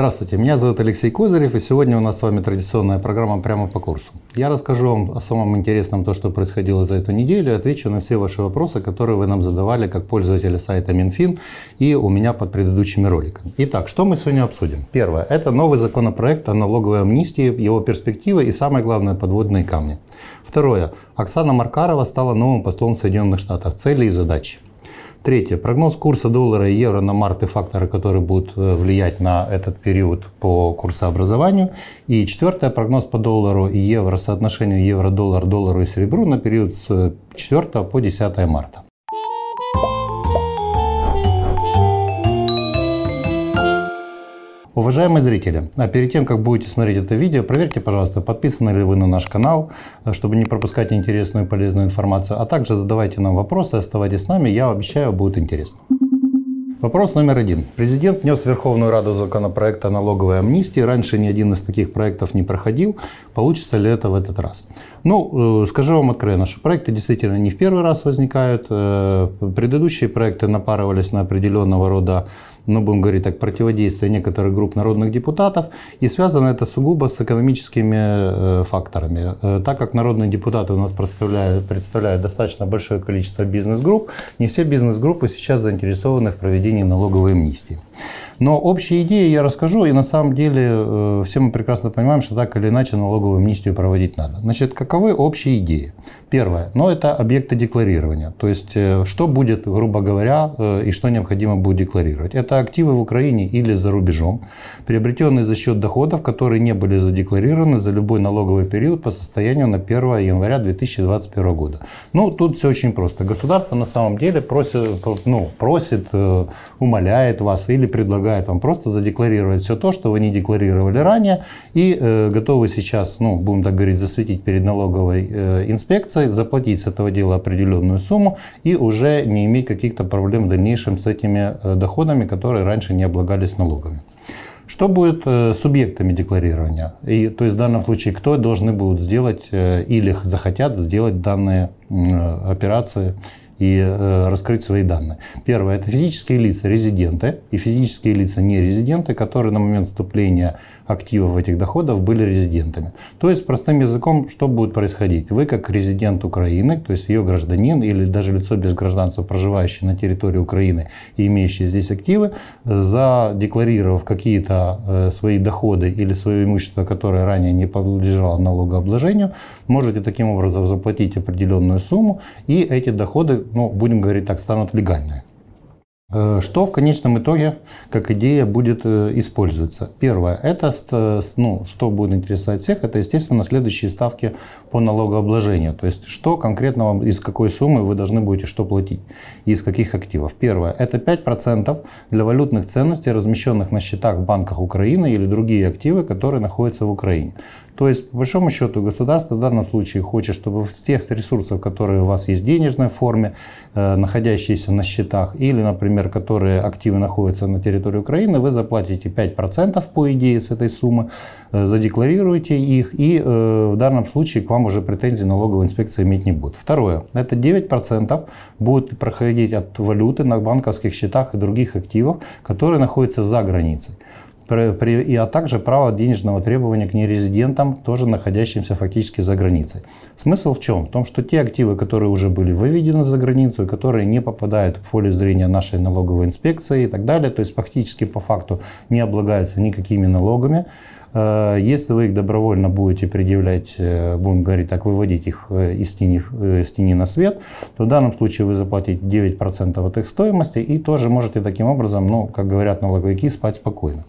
Здравствуйте, меня зовут Алексей Козырев, и сегодня у нас с вами традиционная программа «Прямо по курсу». Я расскажу вам о самом интересном, то, что происходило за эту неделю, и отвечу на все ваши вопросы, которые вы нам задавали как пользователи сайта Минфин и у меня под предыдущими роликами. Итак, что мы сегодня обсудим? Первое – это новый законопроект о налоговой амнистии, его перспективы и, самое главное, подводные камни. Второе – Оксана Маркарова стала новым послом Соединенных Штатов. Цели и задачи. Третье. Прогноз курса доллара и евро на март и факторы, которые будут э, влиять на этот период по курсообразованию. И четвертое. Прогноз по доллару и евро, соотношению евро-доллар, доллару и серебру на период с 4 по 10 марта. Уважаемые зрители, а перед тем, как будете смотреть это видео, проверьте, пожалуйста, подписаны ли вы на наш канал, чтобы не пропускать интересную и полезную информацию, а также задавайте нам вопросы, оставайтесь с нами, я обещаю, будет интересно. Вопрос номер один. Президент внес в Верховную Раду законопроект о налоговой амнистии. Раньше ни один из таких проектов не проходил. Получится ли это в этот раз? Ну, э, скажу вам откровенно, что проекты действительно не в первый раз возникают. Э, предыдущие проекты напарывались на определенного рода ну, будем говорить так, противодействие некоторых групп народных депутатов. И связано это сугубо с экономическими э, факторами. Э, так как народные депутаты у нас представляют, представляют достаточно большое количество бизнес-групп, не все бизнес-группы сейчас заинтересованы в проведении налоговой амнистии. Но общие идеи я расскажу, и на самом деле э, все мы прекрасно понимаем, что так или иначе налоговую амнистию проводить надо. Значит, каковы общие идеи? Первое, ну это объекты декларирования, то есть что будет, грубо говоря, и что необходимо будет декларировать. Это активы в Украине или за рубежом, приобретенные за счет доходов, которые не были задекларированы за любой налоговый период по состоянию на 1 января 2021 года. Ну, тут все очень просто. Государство на самом деле просит, ну, просит умоляет вас или предлагает предлагает вам просто задекларировать все то, что вы не декларировали ранее, и э, готовы сейчас, ну, будем так говорить, засветить перед налоговой э, инспекцией, заплатить с этого дела определенную сумму и уже не иметь каких-то проблем в дальнейшем с этими э, доходами, которые раньше не облагались налогами. Что будет э, субъектами декларирования? И, то есть в данном случае кто должны будут сделать э, или захотят сделать данные э, операции и э, раскрыть свои данные. Первое – это физические лица, резиденты, и физические лица не резиденты, которые на момент вступления активов этих доходов были резидентами. То есть, простым языком, что будет происходить? Вы, как резидент Украины, то есть ее гражданин или даже лицо без гражданства, проживающее на территории Украины и имеющее здесь активы, задекларировав какие-то э, свои доходы или свое имущество, которое ранее не подлежало налогообложению, можете таким образом заплатить определенную сумму, и эти доходы ну, будем говорить так, станут легальными. Э, что в конечном итоге, как идея, будет э, использоваться? Первое, это, ну, что будет интересовать всех, это, естественно, следующие ставки по налогообложению. То есть, что конкретно вам, из какой суммы вы должны будете что платить, из каких активов. Первое, это 5% для валютных ценностей, размещенных на счетах в банках Украины или другие активы, которые находятся в Украине. То есть, по большому счету, государство в данном случае хочет, чтобы с тех ресурсов, которые у вас есть в денежной форме, э, находящиеся на счетах, или, например, которые активы находятся на территории Украины, вы заплатите 5% по идее с этой суммы, э, задекларируете их, и э, в данном случае к вам уже претензий налоговая инспекция иметь не будет. Второе. Это 9% будет проходить от валюты на банковских счетах и других активов, которые находятся за границей и, а также право денежного требования к нерезидентам, тоже находящимся фактически за границей. Смысл в чем? В том, что те активы, которые уже были выведены за границу, которые не попадают в поле зрения нашей налоговой инспекции и так далее, то есть фактически по факту не облагаются никакими налогами, Э, если вы их добровольно будете предъявлять, э, будем говорить так, выводить их э, из тени, из тени на свет, то в данном случае вы заплатите 9% от их стоимости и тоже можете таким образом, ну, как говорят налоговики, спать спокойно.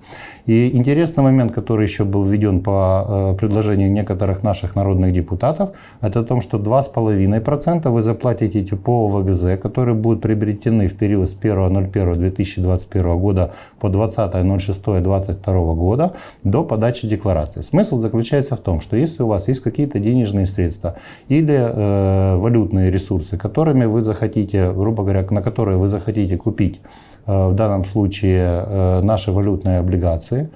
И интересный момент, который еще был введен по предложению некоторых наших народных депутатов, это о том, что 2,5% вы заплатите по ВГЗ, которые будут приобретены в период с 1.01.2021 года по 20.06.2022 года до подачи декларации. Смысл заключается в том, что если у вас есть какие-то денежные средства или э, валютные ресурсы, которыми вы захотите, грубо говоря, на которые вы захотите купить э, в данном случае э, наши валютные облигации,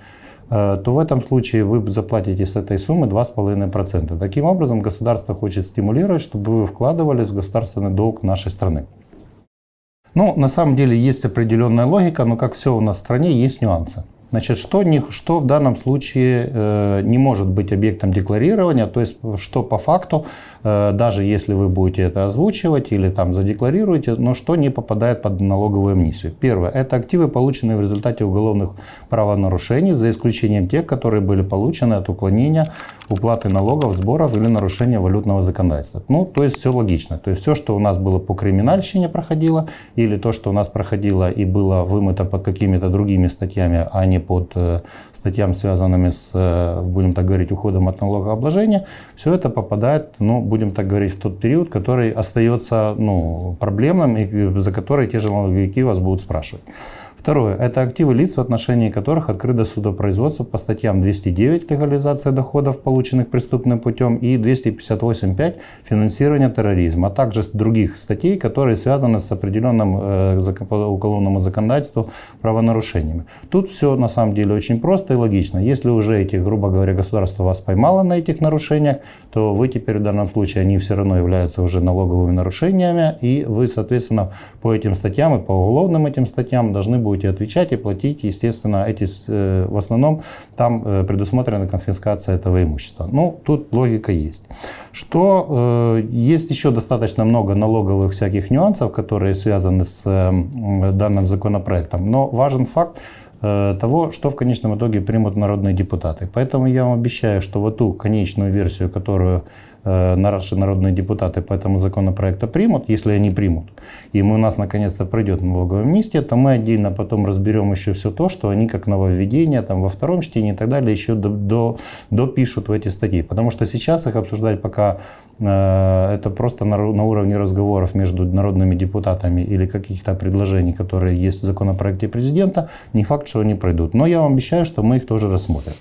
э, то в этом случае вы заплатите с этой суммы 2,5%. Таким образом, государство хочет стимулировать, чтобы вы вкладывались в государственный долг нашей страны. Ну, на самом деле есть определенная логика, но как все у нас в стране, есть нюансы. Значит, что, не, что в данном случае э, не может быть объектом декларирования, то есть что по факту, э, даже если вы будете это озвучивать или там задекларируете, но что не попадает под налоговую амнистию. Первое, это активы, полученные в результате уголовных правонарушений, за исключением тех, которые были получены от уклонения уплаты налогов, сборов или нарушения валютного законодательства. Ну, то есть все логично. То есть все, что у нас было по криминальщине проходило, или то, что у нас проходило и было вымыто под какими-то другими статьями, а не под э, статьям, связанными с, э, будем так говорить, уходом от налогообложения, все это попадает, ну, будем так говорить, в тот период, который остается ну, проблемным и за который те же налоговики вас будут спрашивать. Второе. Это активы лиц, в отношении которых открыто судопроизводство по статьям 209 «Легализация доходов, полученных преступным путем» и 258.5 «Финансирование терроризма», а также других статей, которые связаны с определенным э, уголовному законодательству правонарушениями. Тут все на самом деле очень просто и логично. Если уже эти, грубо говоря, государство вас поймало на этих нарушениях, то вы теперь в данном случае, они все равно являются уже налоговыми нарушениями, и вы, соответственно, по этим статьям и по уголовным этим статьям должны будете будете отвечать и платить, естественно, эти, э, в основном там э, предусмотрена конфискация этого имущества. Ну, тут логика есть. Что э, есть еще достаточно много налоговых всяких нюансов, которые связаны с данным законопроектом, но важен факт, того, что в конечном итоге примут народные депутаты. Поэтому я вам обещаю, что вот ту конечную версию, которую наши народные депутаты по этому законопроекту примут, если они примут, и мы, у нас наконец-то пройдет налоговая амнистия, то мы отдельно потом разберем еще все то, что они как нововведение там, во втором чтении и так далее еще до, до, допишут в эти статьи. Потому что сейчас их обсуждать пока э, это просто на, на уровне разговоров между народными депутатами или каких-то предложений, которые есть в законопроекте президента, не факт, что они пройдут. Но я вам обещаю, что мы их тоже рассмотрим.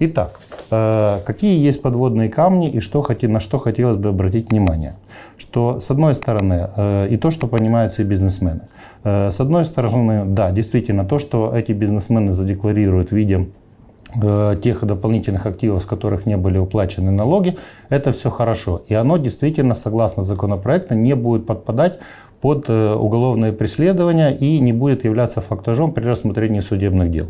Итак, э, какие есть подводные камни и что, на что хотелось бы обратить внимание? Что, с одной стороны, э, и то, что понимают все бизнесмены. Э, с одной стороны, да, действительно, то, что эти бизнесмены задекларируют в виде тех дополнительных активов, с которых не были уплачены налоги, это все хорошо. И оно действительно, согласно законопроекту, не будет подпадать под э, уголовное преследование и не будет являться фактажом при рассмотрении судебных дел.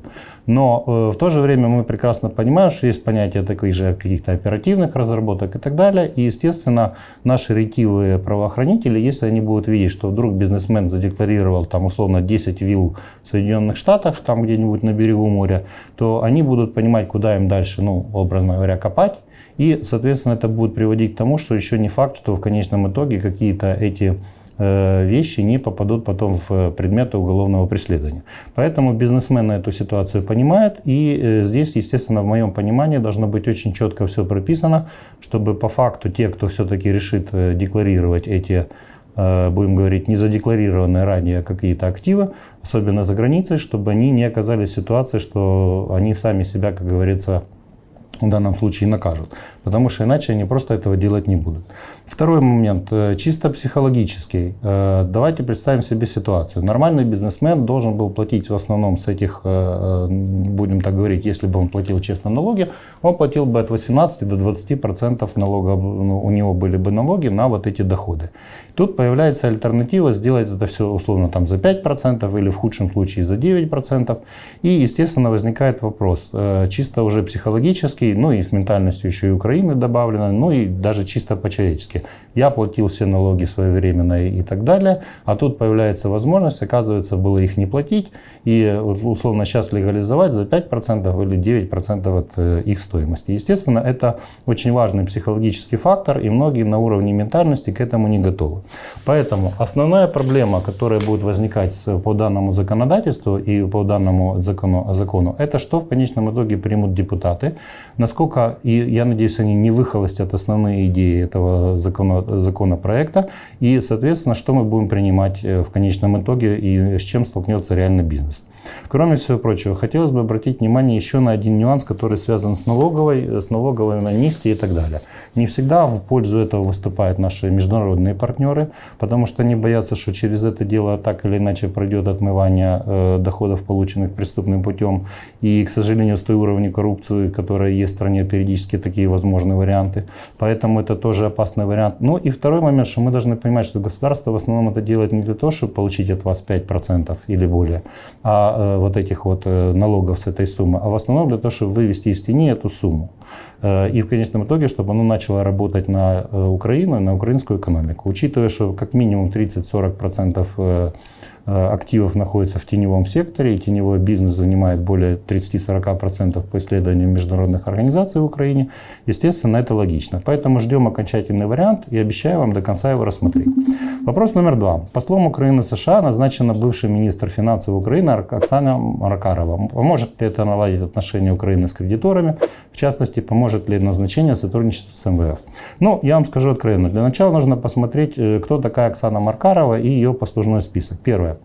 Но э, в то же время мы прекрасно понимаем, что есть понятие таких же каких-то оперативных разработок и так далее. И, естественно, наши ретивые правоохранители, если они будут видеть, что вдруг бизнесмен задекларировал там условно 10 вилл в Соединенных Штатах, там где-нибудь на берегу моря, то они будут понимать, куда им дальше, ну, образно говоря, копать. И, соответственно, это будет приводить к тому, что еще не факт, что в конечном итоге какие-то эти вещи не попадут потом в предметы уголовного преследования. Поэтому бизнесмены эту ситуацию понимают, и э, здесь, естественно, в моем понимании должно быть очень четко все прописано, чтобы по факту те, кто все-таки решит э, декларировать эти будем говорить, не задекларированные ранее какие-то активы, особенно за границей, чтобы они не оказались в ситуации, что они сами себя, как говорится, в данном случае накажут, потому что иначе они просто этого делать не будут. Второй момент, э, чисто психологический. Э, давайте представим себе ситуацию. Нормальный бизнесмен должен был платить в основном с этих, э, будем так говорить, если бы он платил честно налоги, он платил бы от 18 до 20 процентов налога, ну, у него были бы налоги на вот эти доходы. Тут появляется альтернатива сделать это все условно там за 5 процентов или в худшем случае за 9 процентов. И, естественно, возникает вопрос, чисто уже психологический, ну и с ментальностью еще и Украины добавлено, ну и даже чисто по-человечески. Я платил все налоги своевременно и так далее, а тут появляется возможность, оказывается, было их не платить и условно сейчас легализовать за 5% или 9% от э, их стоимости. Естественно, это очень важный психологический фактор, и многие на уровне ментальности к этому не готовы. Поэтому основная проблема, которая будет возникать по данному законодательству и по данному закону, закону это что в конечном итоге примут депутаты, насколько, и я надеюсь, они не выхолостят основные идеи этого закона, законопроекта и, соответственно, что мы будем принимать э, в конечном итоге и с чем столкнется реальный бизнес. Кроме всего прочего, хотелось бы обратить внимание еще на один нюанс, который связан с налоговой, с налоговой амнистией и так далее. Не всегда в пользу этого выступают наши международные партнеры, потому что они боятся, что через это дело так или иначе пройдет отмывание э, доходов, полученных преступным путем. И, к сожалению, с той уровнем коррупции, которая стране периодически такие возможные варианты. Поэтому это тоже опасный вариант. Ну и второй момент, что мы должны понимать, что государство в основном это делает не для того, чтобы получить от вас 5% или более, а э, вот этих вот э, налогов с этой суммы, а в основном для того, чтобы вывести из тени эту сумму. Э, и в конечном итоге, чтобы оно начало работать на э, Украину, на украинскую экономику. Учитывая, что как минимум 30-40% э, активов находится в теневом секторе, и теневой бизнес занимает более 30-40% по исследованиям международных организаций в Украине, естественно, это логично. Поэтому ждем окончательный вариант и обещаю вам до конца его рассмотреть. Вопрос номер два. Послом Украины в США назначена бывший министр финансов Украины Оксана Маркарова. Поможет ли это наладить отношения Украины с кредиторами? В частности, поможет ли назначение сотрудничества с МВФ? Ну, я вам скажу откровенно. Для начала нужно посмотреть, э, кто такая Оксана Маркарова и ее послужной список. Первое.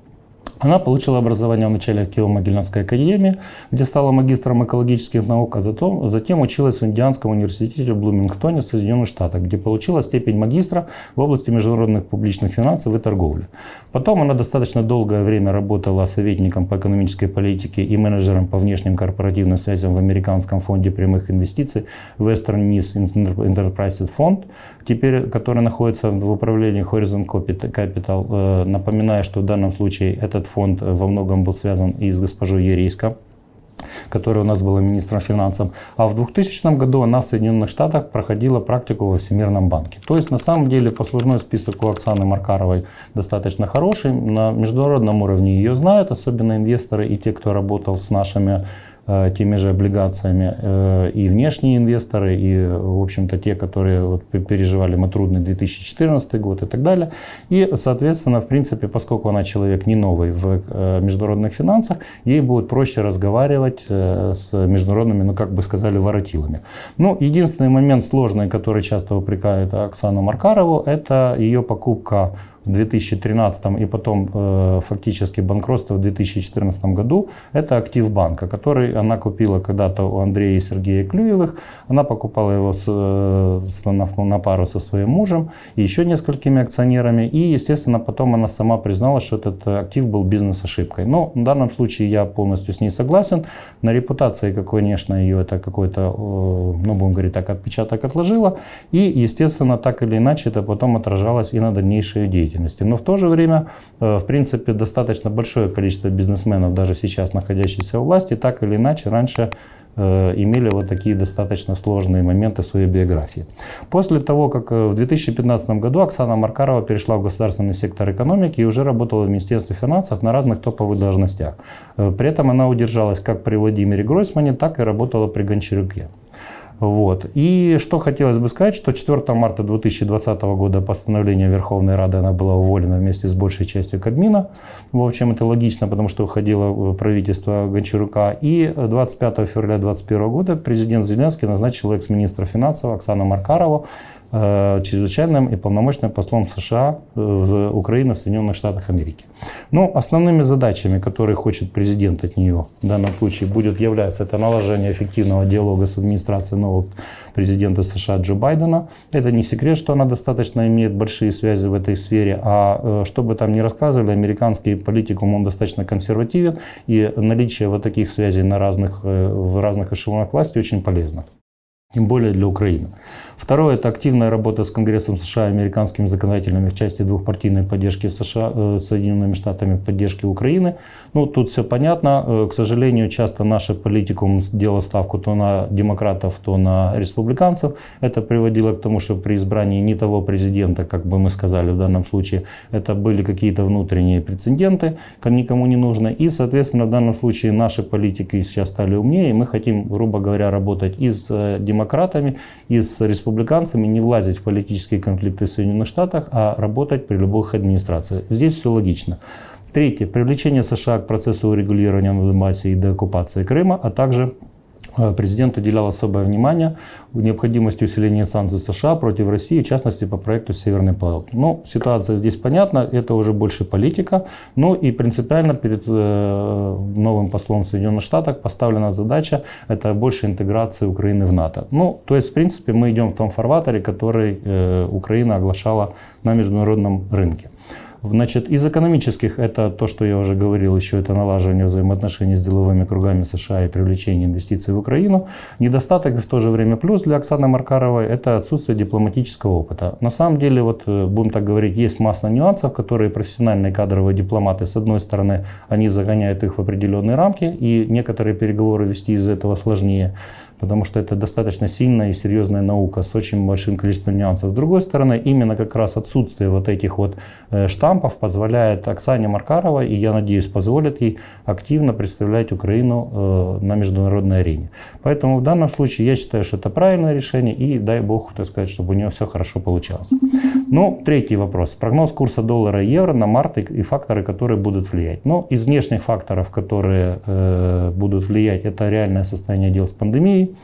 Она получила образование в начале Киево-Могилянской академии, где стала магистром экологических наук, а затем, затем училась в Индианском университете в Блумингтоне в Соединенных Штатах, где получила степень магистра в области международных публичных финансов и торговли. Потом она достаточно долгое время работала советником по экономической политике и менеджером по внешним корпоративным связям в американском фонде прямых инвестиций Western News Enterprise Fund, теперь, который находится в управлении Horizon Capital. Э, напоминаю, что в данном случае этот фонд во многом был связан и с госпожой Ерейско, которая у нас была министром финансов. А в 2000 году она в Соединенных Штатах проходила практику во Всемирном банке. То есть на самом деле послужной список у Оксаны Маркаровой достаточно хороший. На международном уровне ее знают, особенно инвесторы и те, кто работал с нашими Э, теми же облигациями э, и внешние инвесторы, и, в общем-то, те, которые вот переживали мы трудный 2014 год и так далее. И, соответственно, в принципе, поскольку она человек не новый в э, международных финансах, ей будет проще разговаривать с международными, ну, как бы сказали, воротилами. Ну, единственный момент сложный, который часто упрекают Оксану Маркарову, это ее покупка в 2013 и потом э, фактически банкротство в 2014 году, это актив банка, который она купила когда-то у Андрея и Сергея Клюевых. Она покупала его с, э, с, на, на пару со своим мужем и еще несколькими акционерами. И, естественно, потом она сама признала, что этот актив был бизнес-ошибкой. Но в данном случае я полностью с ней согласен. На репутации, конечно, ее это какой-то, э, ну, будем говорить так, отпечаток отложила. И, естественно, так или иначе это потом отражалось и на дальнейшую деятельность деятельности. Но в то же время, э, в принципе, достаточно большое количество бизнесменов, даже сейчас находящихся у власти, так или иначе раньше э, имели вот такие достаточно сложные моменты в своей биографии. После того, как э, в 2015 году Оксана Маркарова перешла в государственный сектор экономики и уже работала в Министерстве финансов на разных топовых должностях. При этом она удержалась как при Владимире Гройсмане, так и работала при Гончаруке. Вот. И что хотелось бы сказать, что 4 марта 2020 года постановление Верховной Рады она была уволена вместе с большей частью Кабмина. В общем, это логично, потому что уходило правительство Гончарука. И 25 февраля 2021 года президент Зеленский назначил экс-министра финансов Оксану Маркарову Э, чрезвычайным и полномочным послом США э, в Украине в Соединенных Штатах Америки. Но основными задачами, которые хочет президент от нее в данном случае, будет являться это наложение эффективного диалога с администрацией нового президента США Джо Байдена. Это не секрет, что она достаточно имеет большие связи в этой сфере, а э, что бы там ни рассказывали, американский политикум, он достаточно консервативен, и наличие вот таких связей на разных, в разных эшелонах власти очень полезно тем более для Украины. Второе – это активная работа с Конгрессом США и американскими законодателями в части двухпартийной поддержки США, э, Соединенными Штатами поддержки Украины. Ну, тут все понятно. Э, к сожалению, часто наша политикум делала ставку то на демократов, то на республиканцев. Это приводило к тому, что при избрании не того президента, как бы мы сказали в данном случае, это были какие-то внутренние прецеденты, никому не нужно. И, соответственно, в данном случае наши политики сейчас стали умнее, и мы хотим, грубо говоря, работать и с демократами, и с республиканцами, не влазить в политические конфликты в Соединенных Штатах, а работать при любых администрациях. Здесь все логично. Третье. Привлечение США к процессу урегулирования на Донбассе и деоккупации Крыма, а также президент уделял особое внимание необходимости усиления санкций США против России, в частности по проекту «Северный поток». Ну, ситуация здесь понятна, это уже больше политика. Ну и принципиально перед э, новым послом Соединенных Штатах поставлена задача – это больше интеграции Украины в НАТО. Ну, то есть, в принципе, мы идем в том фарватере, который э, Украина оглашала на международном рынке. Значит, из экономических это то, что я уже говорил, еще это налаживание взаимоотношений с деловыми кругами США и привлечение инвестиций в Украину. Недостаток и в то же время плюс для Оксаны Маркаровой – это отсутствие дипломатического опыта. На самом деле, вот э, будем так говорить, есть масса нюансов, которые профессиональные кадровые дипломаты, с одной стороны, они загоняют их в определенные рамки, и некоторые переговоры вести из этого сложнее потому что это достаточно сильная и серьезная наука с очень большим количеством нюансов. С другой стороны, именно как раз отсутствие вот этих вот э, штампов позволяет Оксане Маркаровой, и я надеюсь, позволит ей активно представлять Украину э, на международной арене. Поэтому в данном случае я считаю, что это правильное решение, и дай бог, так сказать, чтобы у нее все хорошо получалось. Ну, третий вопрос. Прогноз курса доллара и евро на март и факторы, которые будут влиять. Ну, из внешних факторов, которые э, будут влиять, это реальное состояние дел с пандемией,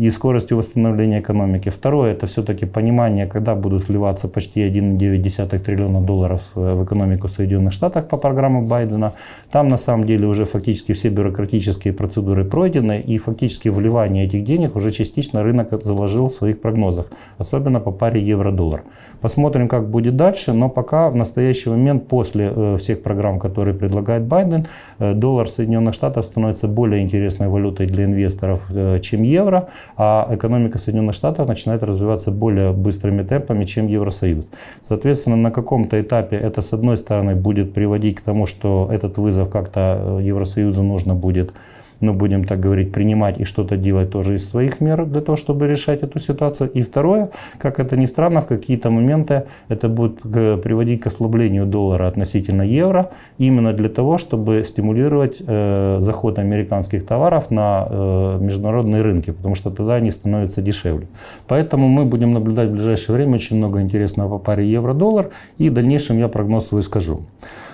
и скоростью восстановления экономики. Второе, это все-таки понимание, когда будут вливаться почти 1,9 триллиона долларов в экономику Соединенных Штатов по программе Байдена. Там на самом деле уже фактически все бюрократические процедуры пройдены, и фактически вливание этих денег уже частично рынок заложил в своих прогнозах, особенно по паре евро-доллар. Посмотрим, как будет дальше, но пока в настоящий момент после э, всех программ, которые предлагает Байден, э, доллар Соединенных Штатов становится более интересной валютой для инвесторов, э, чем евро а экономика Соединенных Штатов начинает развиваться более быстрыми темпами, чем Евросоюз. Соответственно, на каком-то этапе это, с одной стороны, будет приводить к тому, что этот вызов как-то э, Евросоюзу нужно будет ну, будем так говорить, принимать и что-то делать тоже из своих мер для того, чтобы решать эту ситуацию. И второе, как это ни странно, в какие-то моменты это будет приводить к ослаблению доллара относительно евро, именно для того, чтобы стимулировать э, заход американских товаров на э, международные рынки, потому что тогда они становятся дешевле. Поэтому мы будем наблюдать в ближайшее время очень много интересного по паре евро-доллар, и в дальнейшем я прогноз свой скажу.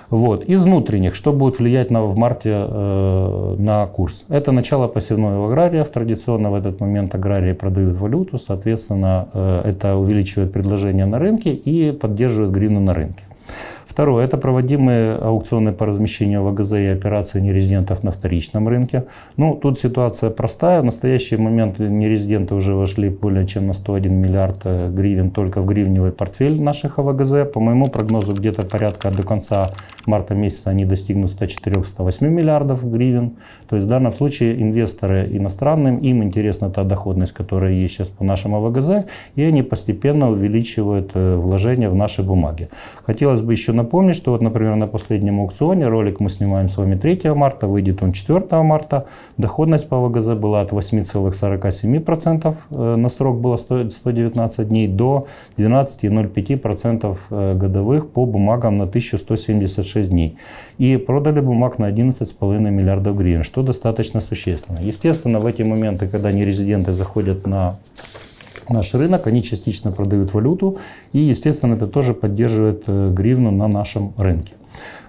Вот. Из внутренних, что будет влиять на, в марте э, на курс? Это начало пассивного аграриев. Традиционно в этот момент аграрии продают валюту, соответственно, э, это увеличивает предложение на рынке и поддерживает гривну на рынке. Второе – это проводимые аукционы по размещению ВГЗ и операции нерезидентов на вторичном рынке. Ну, тут ситуация простая. В настоящий момент нерезиденты уже вошли более чем на 101 миллиард э, гривен только в гривневый портфель наших АВГЗ. По моему прогнозу, где-то порядка до конца марта месяца они достигнут 104-108 миллиардов гривен. То есть в данном случае инвесторы иностранным, им интересна та доходность, которая есть сейчас по нашим АВГЗ, и они постепенно увеличивают э, вложения в наши бумаги. Хотелось бы еще напомнить, напомнить, что вот, например, на последнем аукционе, ролик мы снимаем с вами 3 марта, выйдет он 4 марта, доходность по ВГЗ была от 8,47% э, на срок было 119 дней до 12,05% э, годовых по бумагам на 1176 дней. И продали бумаг на 11,5 миллиардов гривен, что достаточно существенно. Естественно, в эти моменты, когда нерезиденты заходят на наш рынок, они частично продают валюту, и, естественно, это тоже поддерживает э, гривну на нашем рынке.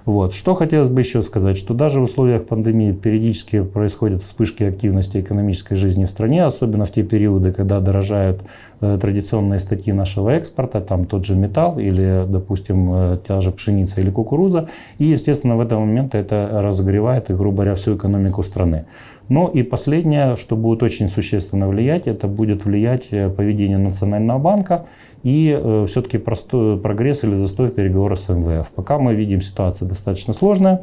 Вот. Что хотелось бы еще сказать, что даже в условиях пандемии периодически происходят вспышки активности экономической жизни в стране, особенно в те периоды, когда дорожают э, традиционные статьи нашего экспорта, там тот же металл или, допустим, э, та же пшеница или кукуруза. И, естественно, в этот момент это разогревает, и, грубо говоря, всю экономику страны. Ну и последнее, что будет очень существенно влиять, это будет влиять э, поведение Национального банка и э, все-таки прогресс или застой в переговорах с МВФ. Пока мы видим ситуацию достаточно сложная.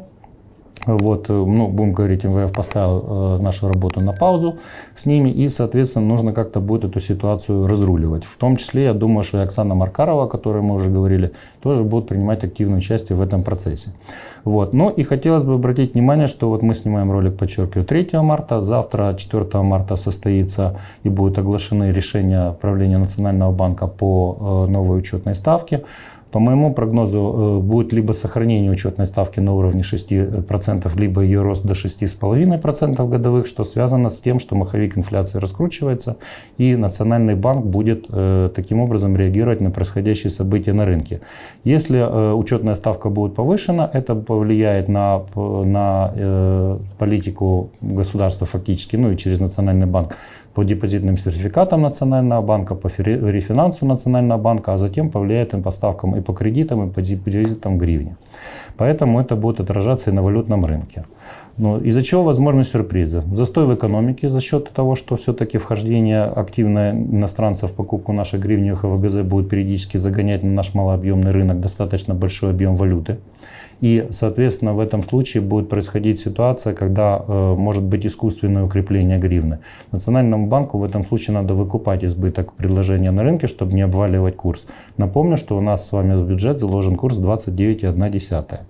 Вот, э, ну, будем говорить, МВФ поставил э, нашу работу на паузу с ними, и, соответственно, нужно как-то будет эту ситуацию разруливать. В том числе, я думаю, что и Оксана Маркарова, о которой мы уже говорили, тоже будет принимать активное участие в этом процессе. Вот. Ну и хотелось бы обратить внимание, что вот мы снимаем ролик, подчеркиваю, 3 марта, завтра, 4 марта состоится и будут оглашены решения правления Национального банка по э, новой учетной ставке. По моему прогнозу э, будет либо сохранение учетной ставки на уровне 6%, либо ее рост до 6,5% годовых, что связано с тем, что маховик инфляции раскручивается, и Национальный банк будет э, таким образом реагировать на происходящие события на рынке. Если э, учетная ставка будет повышена, это повлияет на, на политику государства фактически, ну и через Национальный банк по депозитным сертификатам Национального банка, по рефинансу Национального банка, а затем повлияет им по ставкам и по кредитам, и по депозитам гривне. Поэтому это будет отражаться и на валютном рынке. Но из-за чего возможны сюрпризы? Застой в экономике за счет того, что все-таки вхождение активное иностранцев в покупку наших гривневых ВГЗ будет периодически загонять на наш малообъемный рынок достаточно большой объем валюты. И, соответственно, в этом случае будет происходить ситуация, когда э, может быть искусственное укрепление гривны. Национальному банку в этом случае надо выкупать избыток предложения на рынке, чтобы не обваливать курс. Напомню, что у нас с вами в бюджет заложен курс 29,1.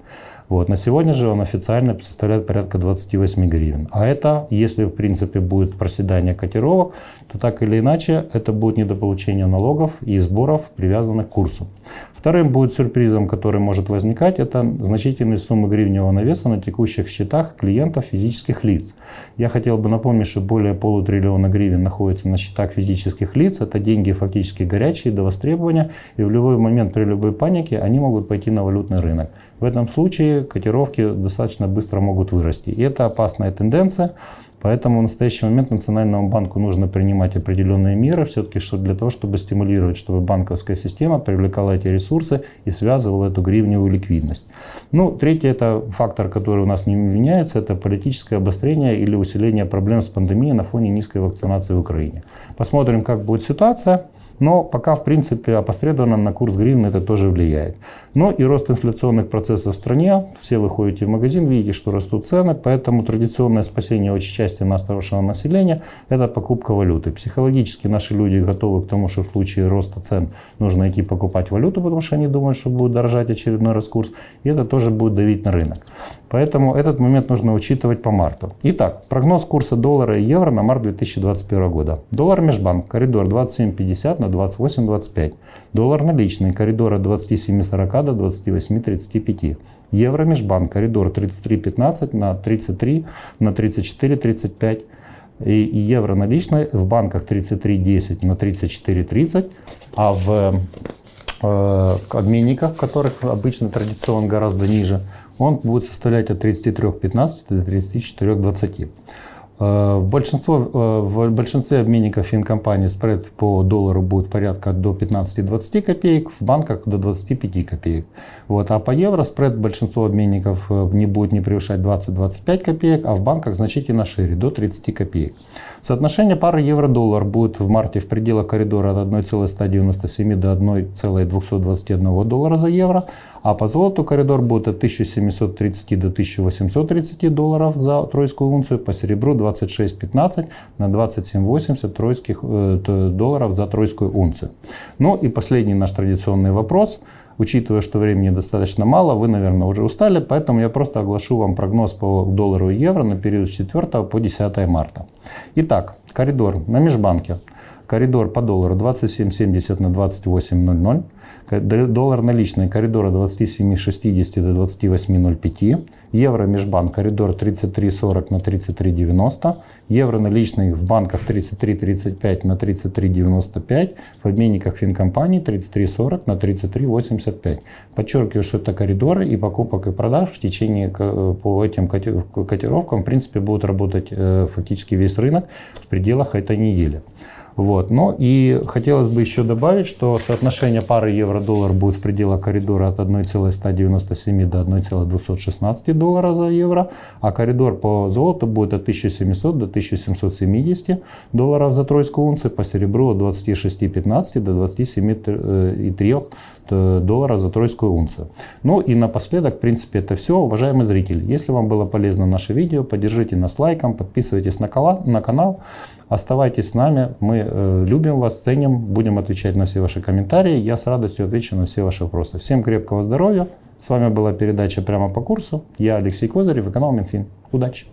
Вот. На сегодня же он официально составляет порядка 28 гривен. А это, если в принципе будет проседание котировок, то так или иначе это будет недополучение налогов и сборов, привязанных к курсу. Вторым будет сюрпризом, который может возникать, это значительные суммы гривневого навеса на текущих счетах клиентов физических лиц. Я хотел бы напомнить, что более полутриллиона гривен находится на счетах физических лиц. Это деньги фактически горячие до востребования, и в любой момент при любой панике они могут пойти на валютный рынок. В этом случае котировки достаточно быстро могут вырасти. И это опасная тенденция. Поэтому в настоящий момент Национальному банку нужно принимать определенные меры, все-таки что для того, чтобы стимулировать, чтобы банковская система привлекала эти ресурсы и связывала эту гривневую ликвидность. Ну, третий это фактор, который у нас не меняется, это политическое обострение или усиление проблем с пандемией на фоне низкой вакцинации в Украине. Посмотрим, как будет ситуация. Но пока, в принципе, опосредованно на курс гривны это тоже влияет. Но и рост инфляционных процессов в стране. Все вы ходите в магазин, видите, что растут цены. Поэтому традиционное спасение очень части нашего населения – это покупка валюты. Психологически наши люди готовы к тому, что в случае роста цен нужно идти покупать валюту, потому что они думают, что будет дорожать очередной раз курс. И это тоже будет давить на рынок. Поэтому этот момент нужно учитывать по марту. Итак, прогноз курса доллара и евро на март 2021 года. Доллар межбанк, коридор 27.50 на 28.25. Доллар наличный, коридор от 27.40 до 28.35. Евро межбанк, коридор 33.15 на 33 на 34.35. И евро наличный в банках 33.10 на 34.30, а в э, обменниках, которых обычно традиционно гораздо ниже, он будет составлять от 33.15 до 34.20. Э, большинство, э, в большинстве обменников финкомпаний спред по доллару будет порядка до 15-20 копеек, в банках до 25 копеек. Вот. А по евро спред большинство обменников э, не будет не превышать 20-25 копеек, а в банках значительно шире, до 30 копеек. Соотношение пары евро-доллар будет в марте в пределах коридора от 1,197 до 1,221 доллара за евро, а по золоту коридор будет от 1730 до 1830 долларов за тройскую унцию, по серебру 26,15 на 27,80 тройских э, долларов за тройскую унцию. Ну и последний наш традиционный вопрос. Учитывая, что времени достаточно мало, вы, наверное, уже устали, поэтому я просто оглашу вам прогноз по доллару и евро на период с 4 по 10 марта. Итак, коридор на межбанке. Коридор по доллару 27,70 на 28,00. Доллар наличный коридора 27,60 до 28,05. Евро межбанк коридор 33,40 на 33,90. Евро наличный в банках 33,35 на 33,95. В обменниках финкомпании 33,40 на 33,85. Подчеркиваю, что это коридоры и покупок и продаж в течение по этим котировкам в принципе будут работать э, фактически весь рынок в пределах этой недели. Вот. Но и хотелось бы еще добавить, что соотношение пары евро-доллар будет в пределах коридора от 1,197 до 1,216 доллара за евро, а коридор по золоту будет от 1700 до 1770 долларов за тройскую унцию, по серебру от 26,15 до 27,3 э, долларов за тройскую унцию. Ну и напоследок, в принципе, это все. Уважаемые зрители, если вам было полезно наше видео, поддержите нас лайком, подписывайтесь на канал. Оставайтесь с нами, мы э, любим вас, ценим, будем отвечать на все ваши комментарии. Я с радостью отвечу на все ваши вопросы. Всем крепкого здоровья. С вами была передача «Прямо по курсу». Я Алексей Козырев канал Минфин. Удачи!